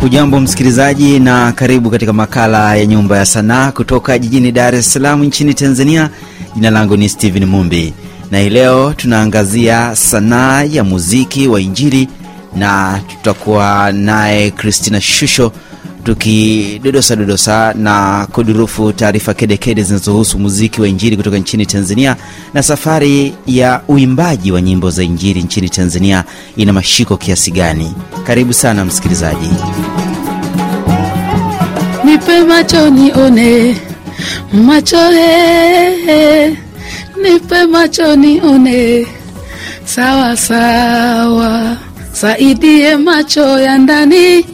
Hujambo msikilizaji, na karibu katika makala ya Nyumba ya Sanaa kutoka jijini Dar es Salaam nchini Tanzania. Jina langu ni Steven Mumbi na hii leo tunaangazia sanaa ya muziki wa Injili na tutakuwa naye Christina Shusho tukidodosa dodosa na kudurufu taarifa kedekede zinazohusu muziki wa Injili kutoka nchini Tanzania na safari ya uimbaji wa nyimbo za Injili nchini Tanzania ina mashiko kiasi gani. Karibu sana msikilizaji. Nipe macho nione, macho he, nipe macho nione, sawa sawa, saidie macho ya ndani.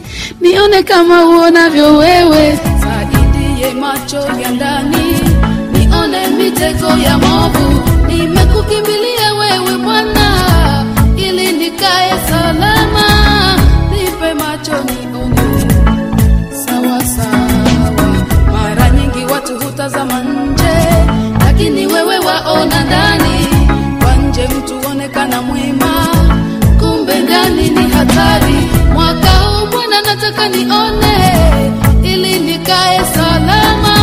Nione kama uonavyo wewe, saidie macho ya ndani. Nione mitego ya movu. Nimekukimbilia wewe Bwana, ili nikae salama, nipe macho watu nje, lakini wewe waona ndani. Kwa nje mtu onekana mwema, kumbe ndani ni hatari. Mwaka huu Bwana nataka nione, ili nikae salama,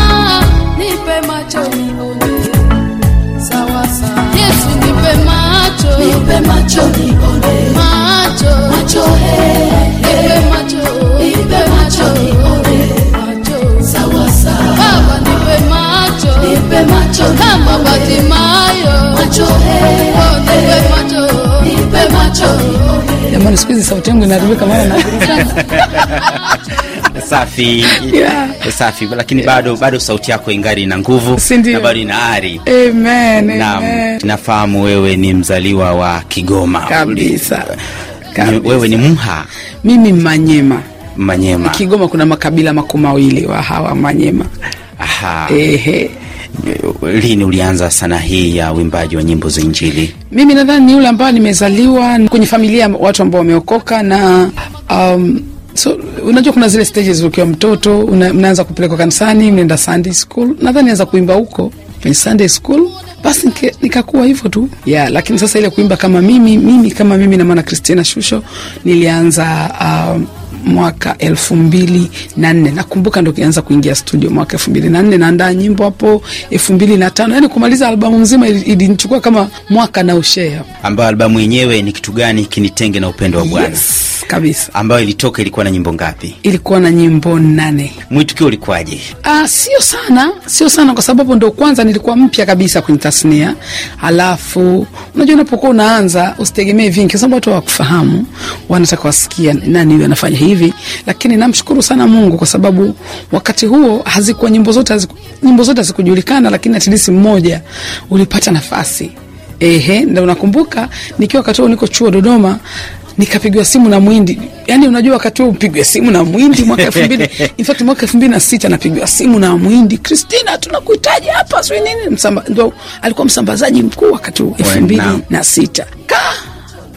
nipe macho nione sawa sawa. Yesu nipe macho, nipe macho nione, macho kama Bartimayo, macho he, oh nipe macho, nipe macho. Jamani, siku hizi sauti yangu inaharibika mara na Safi Yeah. safi, lakini bado bado sauti yako ingari ina nguvu na bado ina ari. Amen, na, amen. nafahamu wewe ni mzaliwa wa Kigoma Kabisa. Ni- Kabisa. wewe ni Mha Mimi Manyema. Manyema. Kigoma kuna makabila makuu mawili wa hawa Manyema. Aha. Ehe. Lini ulianza sanaa hii ya uimbaji wa nyimbo za Injili? Mimi nadhani ni yule ambayo nimezaliwa kwenye familia watu ambao wameokoka na um, so unajua kuna zile stages ukiwa mtoto una, mnaanza kupelekwa kanisani, mnaenda Sunday school. Nadhani nianza kuimba huko kwenye Sunday school, basi nikakuwa hivyo tu yeah, lakini sasa ile kuimba kama mimi mimi kama mimi na maana Shusho nilianza um, mwaka elfu mbili na nne nakumbuka ndo kianza kuingia studio mwaka elfu mbili na nne naandaa nyimbo hapo elfu mbili na tano yani kumaliza albamu nzima ilinichukua kama mwaka na ushea Ambayo albamu yenyewe ni kitu gani kinitenge na upendo wa Bwana? yes, kabisa Ambayo ilitoka ilikuwa na nyimbo ngapi? ilikuwa na nyimbo nane Mwitikio ulikuwaje? Ah, sio sana, sio sana kwa sababu ndo kwanza nilikuwa mpya kabisa kwenye tasnia. Alafu unajua unapokuwa unaanza usitegemee vingi, kwa sababu watu hawakufahamu, wanataka wasikia nani anafanya hivi. Lakini namshukuru sana Mungu kwa sababu wakati huo hazikuwa nyimbo zote haziku, nyimbo zote hazikujulikana, lakini atilisi mmoja ulipata nafasi. Ehe, ndo nakumbuka nikiwa wakati huo niko chuo Dodoma nikapigwa simu na mwindi. Yani unajua wakati huo upigwe simu na mwindi mwaka elfu mbili in fact mwaka elfu mbili na sita napigwa simu na mwindi. Kristina tunakuhitaji hapa sijui nini. Msamba, ndo alikuwa msambazaji mkuu wakati huo elfu mbili na sita. Ka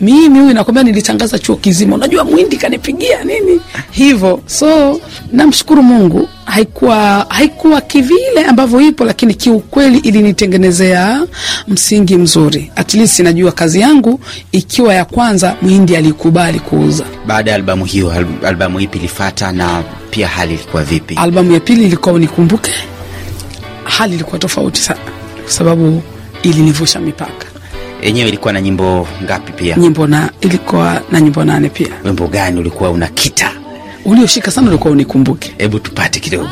mimi huyu nakwambia nilitangaza chuo kizima. Unajua mwindi kanipigia nini? Hivyo so namshukuru mungu haikuwa haikuwa kivile ambavyo ipo lakini kiukweli ilinitengenezea msingi mzuri. At least najua kazi yangu ikiwa ya kwanza mwindi alikubali kuuza. Baada ya albamu hiyo, albamu ipi ilifata na pia hali ilikuwa vipi? albamu ya pili ilikuwa unikumbuke hali ilikuwa tofauti sana kwa sababu ilinivusha mipaka Yenyewe ilikuwa na nyimbo ngapi pia? nyimbo na ilikuwa na nyimbo nane pia Wimbo gani ulikuwa unakita? ulioshika sana ulikuwa unikumbuke Hebu tupate kidogo.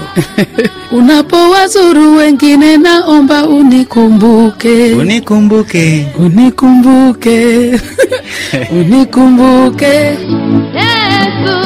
unapowazuru wengine naomba unikumbuke Unikumbuke. unikumbuke unikumbuke Yesu,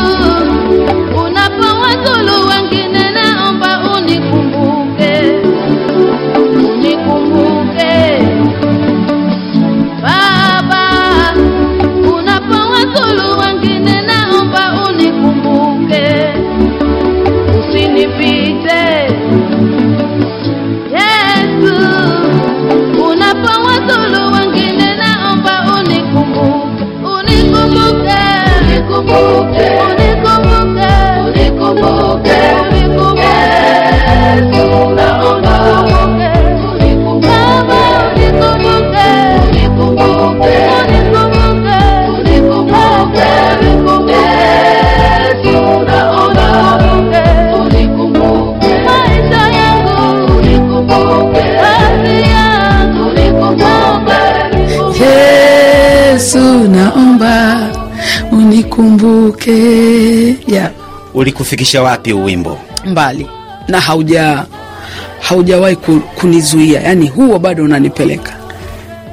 nikumbuke yeah. ulikufikisha wapi uwimbo mbali. Na hauja haujawahi kunizuia. Yani huo bado unanipeleka.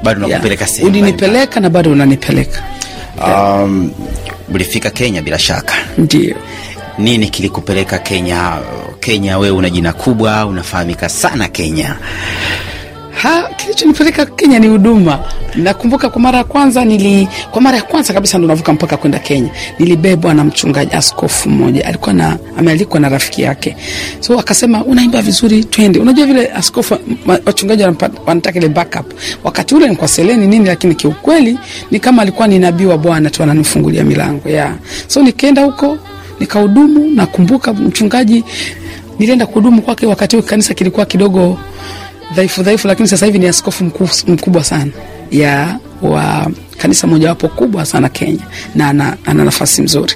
Bado Yeah. nakupeleka sehemu ulinipeleka na bado unanipeleka. Um, ulifika kenya bila shaka. Ndio. Nini kilikupeleka kenya? Kenya wewe una jina kubwa unafahamika sana kenya. Ha kilichonipeleka kenya ni huduma. Nakumbuka kwa mara ya kwanza nili kwa mara ya kwanza kabisa ndo navuka mpaka kwenda kenya. Nilibebwa na mchungaji askofu mmoja. Alikuwa na amealikwa na rafiki yake. So akasema unaimba vizuri twende. Unajua vile askofu wachungaji wanataka ile backup. Wakati ule nikuwa seleni nini lakini kiukweli ni kama alikuwa ni nabii wa bwana tu ananifungulia milango yeah. so nikaenda huko nikahudumu. Nakumbuka mchungaji nilienda kuhudumu kwake wakati huo kanisa kilikuwa kidogo dhaifu dhaifu lakini sasa hivi ni askofu mkuu, mkubwa sana ya wa kanisa mojawapo kubwa sana kenya na ana, nafasi mzuri.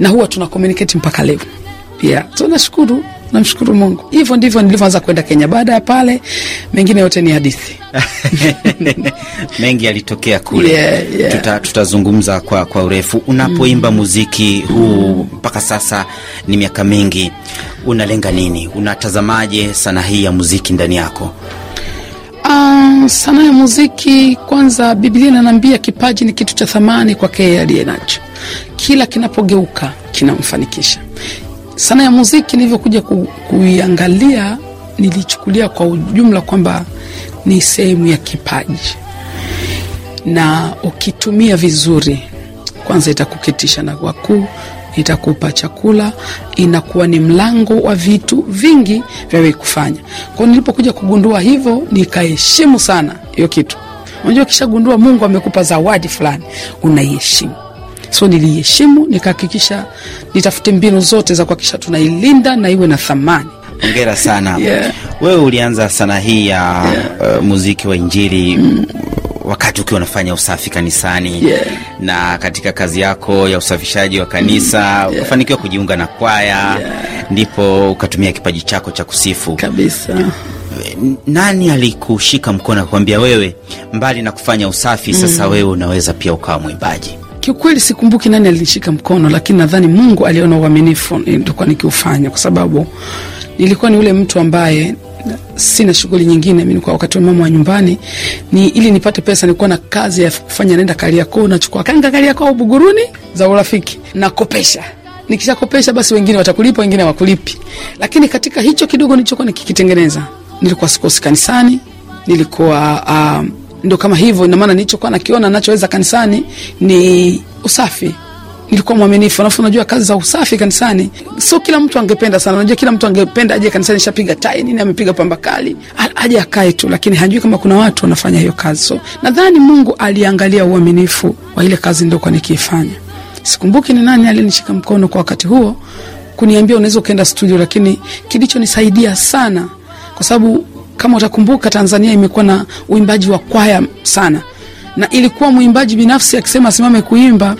Na huwa tuna communicate mpaka leo. Pia Yeah, nashukuru namshukuru mungu. Hivyo ndivyo nilivyoanza kwenda kenya. Baada ya pale mengine yote ni hadithi. Mengi yalitokea kule. Yeah, yeah. Tuta, tutazungumza kwa, kwa urefu. Unapoimba muziki huu mpaka sasa ni miaka mingi unalenga nini? Unatazamaje sana hii ya muziki ndani yako? Uh, sanaa ya muziki kwanza biblia inaniambia kipaji ni kitu cha thamani kwake aliye nacho kila kinapogeuka kinamfanikisha sanaa ya muziki nilivyokuja ku, kuiangalia nilichukulia kwa ujumla kwamba ni sehemu ya kipaji. Na ukitumia vizuri kwanza itakuketisha na wakuu itakupa chakula inakuwa ni mlango wa vitu vingi vya wewe kufanya. Kwao nilipokuja kugundua hivyo nikaheshimu sana hiyo kitu. Unajua ukishagundua mungu amekupa zawadi fulani unaiheshimu so niliheshimu, nikahakikisha nitafute mbinu zote za kuhakikisha tunailinda na iwe na thamani. Ongera sana. Yeah. wewe ulianza sana hii ya uh, muziki wa injili mm. wakati ukiwa unafanya usafi kanisani. Yeah. na katika kazi yako ya usafishaji wa kanisa ukafanikiwa kujiunga na kwaya ndipo ukatumia kipaji chako cha kusifu. Kabisa. Nani alikushika mkono akakwambia wewe mbali na kufanya usafi sasa wewe unaweza pia ukawa mwimbaji kiukweli sikumbuki nani alinishika mkono lakini nadhani mungu aliona uaminifu nilikuwa nikiufanya kwa sababu nilikuwa ni ule mtu ambaye sina shughuli nyingine. Mi nilikuwa wakati wa mama wa nyumbani ni ili nipate pesa nilikuwa na kazi ya kufanya naenda kariakoo nachukua kanga kariakoo au buguruni za urafiki nakopesha. Nikishakopesha basi wengine watakulipa wengine wakulipi lakini katika hicho kidogo nilichokuwa nikikitengeneza nilikuwa sikosi kanisani nilikuwa um, ndo kama hivyo inamaana nilichokuwa nakiona nachoweza kanisani ni usafi. Nilikuwa mwaminifu alafu unajua kazi za usafi kanisani sio kila mtu angependa sana. Unajua kila mtu angependa aje kanisani shapiga tai nini amepiga pamba kali aje akae tu lakini hajui kama kuna watu wanafanya hiyo kazi. So nadhani mungu aliangalia uaminifu wa ile kazi niliokuwa nikiifanya. Sikumbuki ni nani alinishika mkono kwa wakati huo kuniambia unaweza ukaenda studio lakini kilichonisaidia sana kwa sababu kama utakumbuka tanzania imekuwa na uimbaji wa kwaya sana. Na ilikuwa mwimbaji binafsi akisema asimame kuimba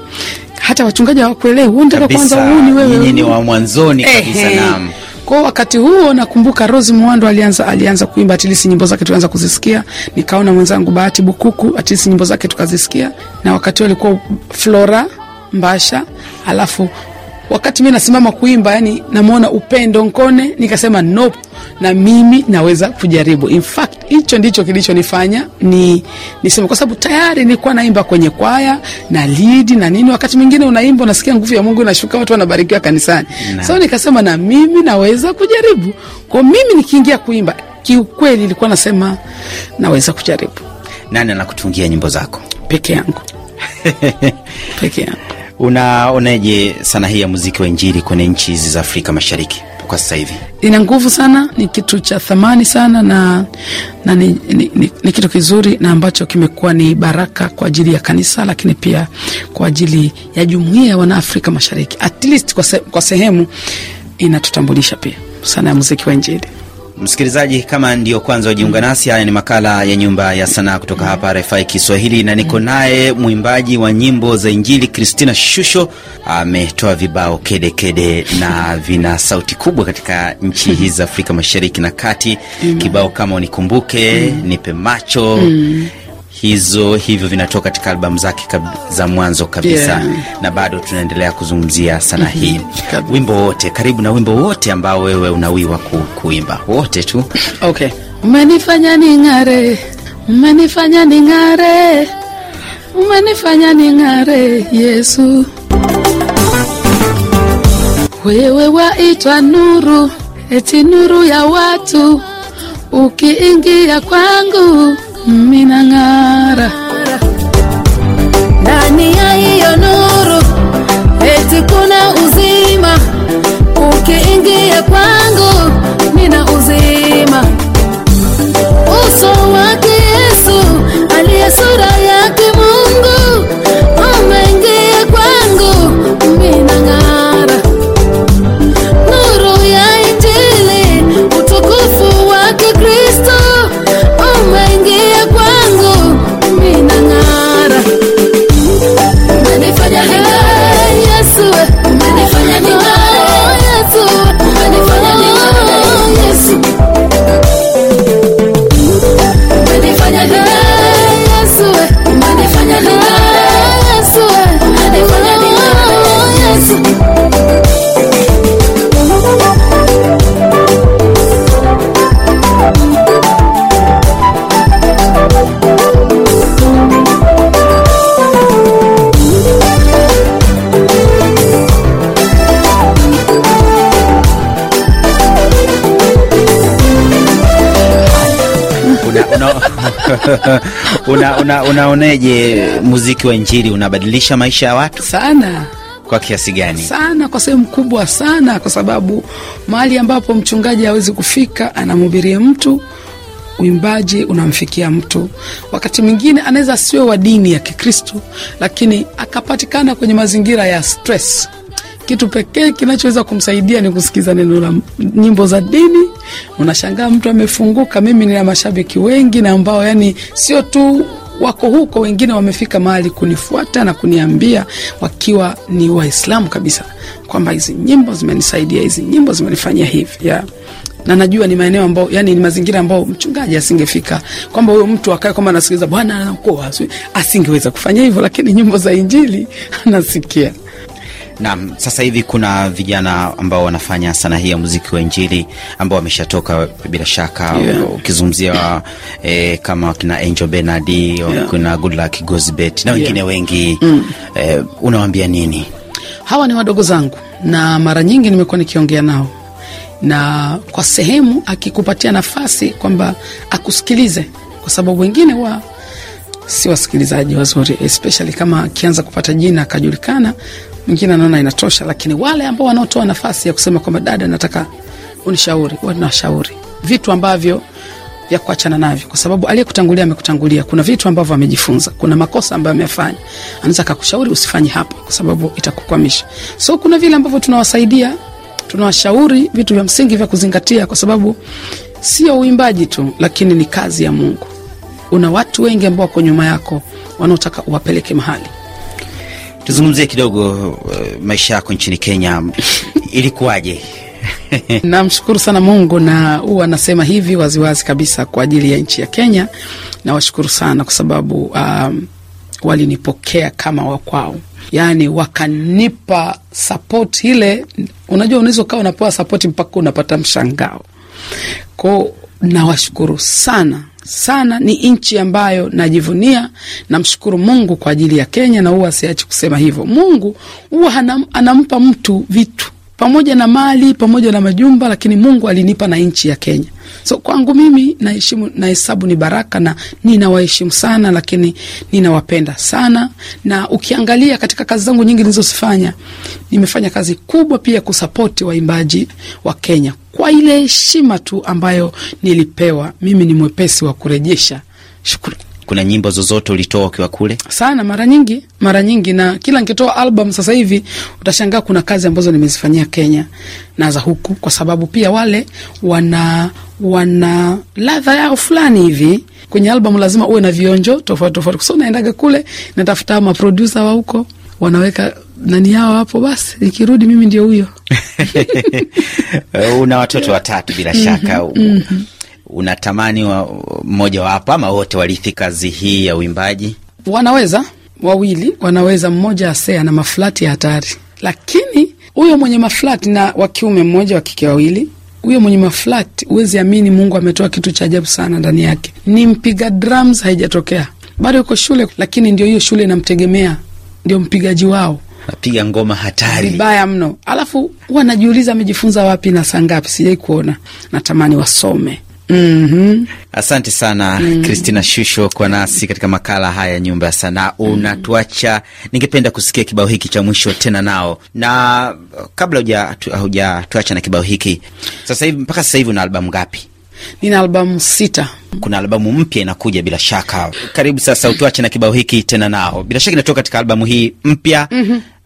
hata wachungaji hawakuelewi. "Wewe unataka kwanza uuni wewe nyinyi ni wa mwanzoni kabisa naam. Kwa wakati huo nakumbuka Rose Mwando alianza alianza kuimba atilisi nyimbo zake tulianza kuzisikia. Nikaona mwenzangu Bahati Bukuku atilisi nyimbo zake tukazisikia, na wakati huo alikuwa Flora Mbasha, alafu wakati mi nasimama kuimba, yani namwona Upendo Nkone, nikasema nope, na mimi naweza kujaribu. In fact hicho ndicho kilichonifanya ni niseme, kwa sababu tayari nilikuwa naimba kwenye kwaya na lead na nini. Wakati mwingine unaimba unasikia nguvu ya Mungu inashuka, watu wanabarikiwa kanisani Na. so nikasema na mimi naweza kujaribu. Kwa mimi nikiingia kuimba, kiukweli ilikuwa nasema naweza kujaribu nani anakutungia nyimbo zako peke yangu peke yangu. Unaoneje sana hii ya muziki wa injili kwenye nchi hizi za afrika mashariki kwa sasa hivi ina nguvu sana, ni kitu cha thamani sana na, na ni, ni, ni, ni kitu kizuri na ambacho kimekuwa ni baraka kwa ajili ya kanisa, lakini pia kwa ajili ya jumuiya ya wanaafrika Mashariki, at least kwa, se, kwa sehemu inatutambulisha pia sana ya muziki wa Injili. Msikilizaji kama ndio kwanza wajiunga nasi haya ni makala ya nyumba ya sanaa kutoka hapa rfi kiswahili na niko naye mwimbaji wa nyimbo za injili kristina shusho. Ametoa vibao kedekede kede na vina sauti kubwa katika nchi hizi za afrika mashariki na kati. Kibao kama unikumbuke nipe macho hizo hivyo vinatoka katika albamu zake kab- za mwanzo kabisa. Yeah. na bado tunaendelea kuzungumzia sana hii. Kabisa. wimbo wote karibu na wimbo wote ambao wewe unawiwa ku, kuimba. Wote tu. Okay. Umenifanya ning'are umenifanya ning'are umenifanya ning'are yesu. Wewe waitwa nuru eti nuru ya watu ukiingia kwangu minang'ara. Ndani ya hiyo nuru eti kuna uzima. Ukiingia kwangu nina uzima. Uso wake yesu aliye una, una, una, unaoneje muziki wa injili? Unabadilisha maisha ya watu? Sana. Kwa kiasi gani? Sana kwa sehemu kubwa sana kwa sababu mahali ambapo mchungaji hawezi kufika anamhubiria mtu uimbaji unamfikia mtu. Wakati mwingine anaweza asiwe wa dini ya kikristo lakini akapatikana kwenye mazingira ya stress kitu pekee kinachoweza kumsaidia ni kusikiza neno la nyimbo za dini. Unashangaa mtu amefunguka. Mimi nina mashabiki wengi na ambao yani sio tu wako huko wengine wamefika mahali kunifuata na kuniambia wakiwa ni waislamu kabisa kwamba hizi nyimbo zimenisaidia hizi nyimbo zimenifanyia hivi yeah na najua ni maeneo ambao yani ni mazingira ambao mchungaji asingefika kwamba huyo mtu akae kwamba anasikiliza bwana anaokoa asingeweza kufanya hivyo lakini nyimbo za injili anasikia Naam, sasa hivi kuna vijana ambao wanafanya sanaa hii ya muziki wa injili ambao wameshatoka bila shaka Yeah. ukizungumzia eh, kama kina Angel Bernard Yeah. kuna Goodluck Gozbert na wengine Yeah. wengi eh, unawaambia nini? hawa ni wadogo zangu na mara nyingi nimekuwa nikiongea nao na kwa sehemu akikupatia nafasi kwamba akusikilize kwa sababu wengine wa si wasikilizaji wazuri especially kama akianza kupata jina akajulikana mwingine anaona inatosha lakini wale ambao wanaotoa nafasi ya kusema kwamba dada nataka unishauri wanashauri vitu ambavyo vya kuachana navyo kwa sababu aliyekutangulia amekutangulia. Kuna vitu ambavyo amejifunza kuna makosa ambayo amefanya anaweza akakushauri usifanye hapa, kwa sababu itakukwamisha. So kuna vile ambavyo tunawasaidia tunawashauri vitu vya msingi vya kuzingatia kwa sababu sio uimbaji tu lakini ni kazi ya mungu una watu wengi ambao wako nyuma yako wanaotaka uwapeleke mahali. Tuzungumzie kidogo uh, maisha yako nchini Kenya. Ilikuwaje? namshukuru sana mungu na huwa anasema hivi waziwazi kabisa kwa ajili ya nchi ya kenya. Nawashukuru sana kwa sababu um, walinipokea kama wakwao yaani wakanipa sapoti ile. Unajua unaweza ukawa unapewa sapoti mpaka unapata mshangao. Ko nawashukuru sana sana ni nchi ambayo najivunia. Namshukuru mungu kwa ajili ya kenya na huwa siachi kusema hivyo. Mungu huwa anampa mtu vitu pamoja na mali pamoja na majumba lakini mungu alinipa na nchi ya kenya. So kwangu mimi naheshimu nahesabu ni baraka na ninawaheshimu sana lakini ninawapenda sana. Na ukiangalia katika kazi zangu nyingi nilizozifanya nimefanya kazi kubwa pia kusapoti waimbaji wa kenya kwa ile heshima tu ambayo nilipewa. Mimi ni mwepesi wa kurejesha. Shukrani Kuna nyimbo zozote ulitoa ukiwa kule? sana mara nyingi mara nyingi. Na kila nikitoa album sasa hivi utashangaa kuna kazi ambazo nimezifanyia kenya na za huku kwa sababu pia wale wana wana ladha yao fulani hivi. Kwenye album lazima uwe na vionjo tofauti tofauti. So naendaga kule natafuta maprodusa wa huko wanaweka nani yao hapo basi ikirudi mimi ndio huyo. Una watoto watatu bila shaka unatamani wa, mmoja wapo ama wote warithi kazi hii ya uimbaji? wanaweza wawili wanaweza mmoja asea na maflati ya hatari. Lakini huyo mwenye maflati na wa kiume mmoja wa kike wawili huyo mwenye maflat huwezi amini mungu ametoa kitu cha ajabu sana ndani yake. Ni mpiga drums haijatokea. Bado yuko shule lakini ndio hiyo shule inamtegemea. Ndio mpigaji wao. Napiga ngoma hatari. vibaya mno. Alafu huwa najiuliza amejifunza wapi na saa ngapi? Sijai kuona. Natamani wasome mm-hmm. Asante sana Christina Shusho kwa nasi katika makala haya ya Nyumba ya Sanaa. Unatuacha, ningependa kusikia kibao hiki cha mwisho tena nao, na kabla hujatuacha na kibao hiki, sasa hivi mpaka sasa hivi una albamu ngapi? nina albamu sita Kuna albamu mpya inakuja bila shaka. Karibu sasa, utuache na kibao hiki tena nao, bila shaka inatoka katika albamu hii mpya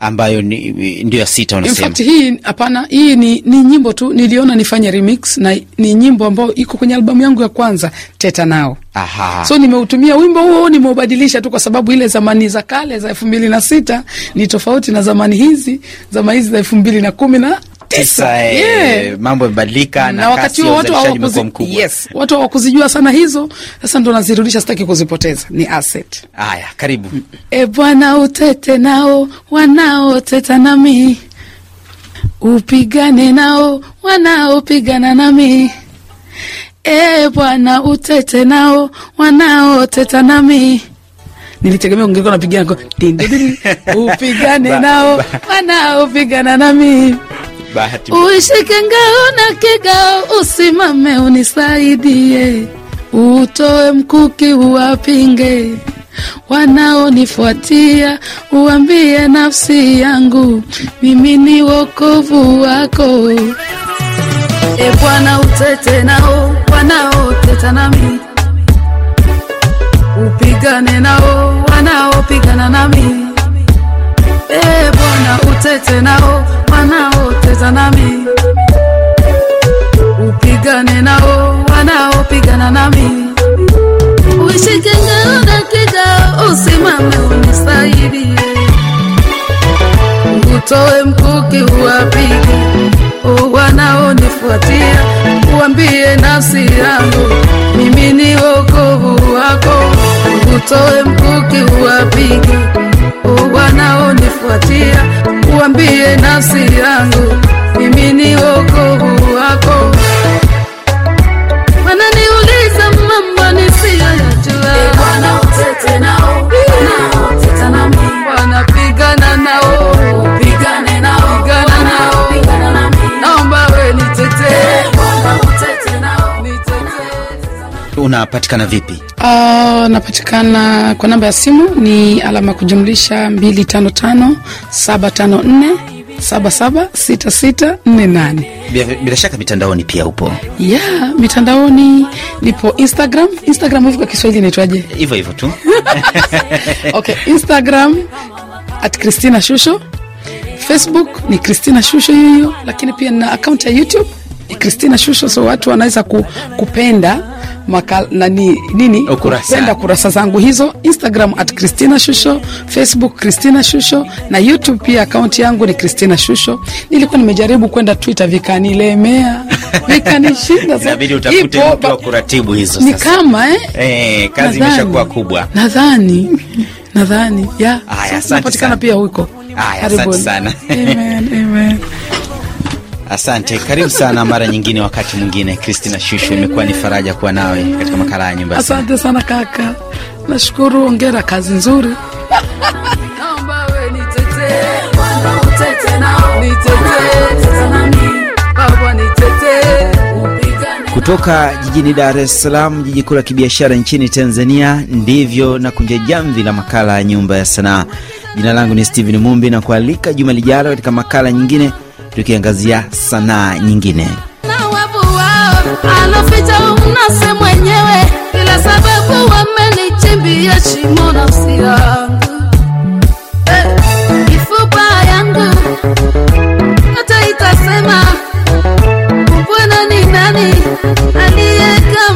ambayo ndio ya sita In unasema. fact, hii hapana, hii ni, ni nyimbo tu niliona nifanye remix na ni nyimbo ambayo iko kwenye albamu yangu ya kwanza Teta Nao. Aha. So nimeutumia wimbo huo, nimeubadilisha tu kwa sababu ile zamani za kale za elfu mbili na sita ni tofauti na zamani hizi zama hizi za elfu mbili na kumi na tisa. Eh, Yeah. mambo yamebadilika na, na wakati huo watu hawakuzijua yes, watu hawakuzijua sana hizo. Sasa ndo nazirudisha, sitaki kuzipoteza, ni asset. Haya, karibu. E Bwana, utete nao wanaoteta nami, upigane nao wanaopigana nami. E Bwana, utete nao wanaoteta nami. Nilitegemea ungekuwa din. upigane nao wanaopigana nami. Bahati Uishike ngao na kigao, usimame unisaidie, utoe mkuki uwapinge wanaonifuatia, uambie nafsi yangu mimi ni wokovu wako. E Bwana, utete nao wanaoteta nami, upigane nao wanaopigana nami. E Bwana, utete nao wanaoteta nami, upigane nao wanaopigana nami. Uishike ngao na kigao, usimame unisaidie, utoe mkuki uwapige. Wanaonifuatia, uambie nafsi yangu mimi ni wokovu wako, utoe mkuki uwapige wanaonifuatia, uambie nafsi yangu mimi ni wokovu wako. Unapatikana vipi? Uh, napatikana kwa namba ya simu ni alama kujumlisha 255 754 776648. Bila, bila shaka mitandaoni pia upo Yeah, mitandaoni nipo Instagram. Instagram hivi kwa Kiswahili inaitwaje? hivyo hivyo tu. okay, Instagram at Christina Shusho, Facebook ni Christina Shusho hiyo hiyo, lakini pia na akaunti ya YouTube ni Christina Shusho, so watu wanaweza ku, kupenda maka, nani, nini kupenda kurasa zangu hizo Instagram at Christina Shusho, Facebook Christina Shusho na YouTube pia akaunti yangu ni Christina Shusho. Nilikuwa nimejaribu kwenda Twitter vikanilemea vikanishinda. Inabidi utafute mtu wa kuratibu hizo ni kama eh? Eh, kazi imeshakuwa kubwa. nadhani nadhani ya yeah. Napatikana pia huko Aya, asante Karibuni. sana. Amen, amen. Asante, karibu sana mara nyingine, wakati mwingine. Christina Shusho, imekuwa ni faraja kuwa nawe katika makala ya nyumba asante sana kaka. Nashukuru ongera kazi nzuri. Kutoka jijini Dar es Salaam, jiji kuu la kibiashara nchini Tanzania, ndivyo na kunja jamvi la makala ya nyumba ya sanaa. Jina langu ni Steven Mumbi na kualika juma lijalo katika makala nyingine, tukiangazia sanaa nyingine. Na wavu unase mwenyewe bila sababu wamenichimbia shimo nafsi yangu. Eh, mifupa yangu hata itasema mbwana ni nani aliyeka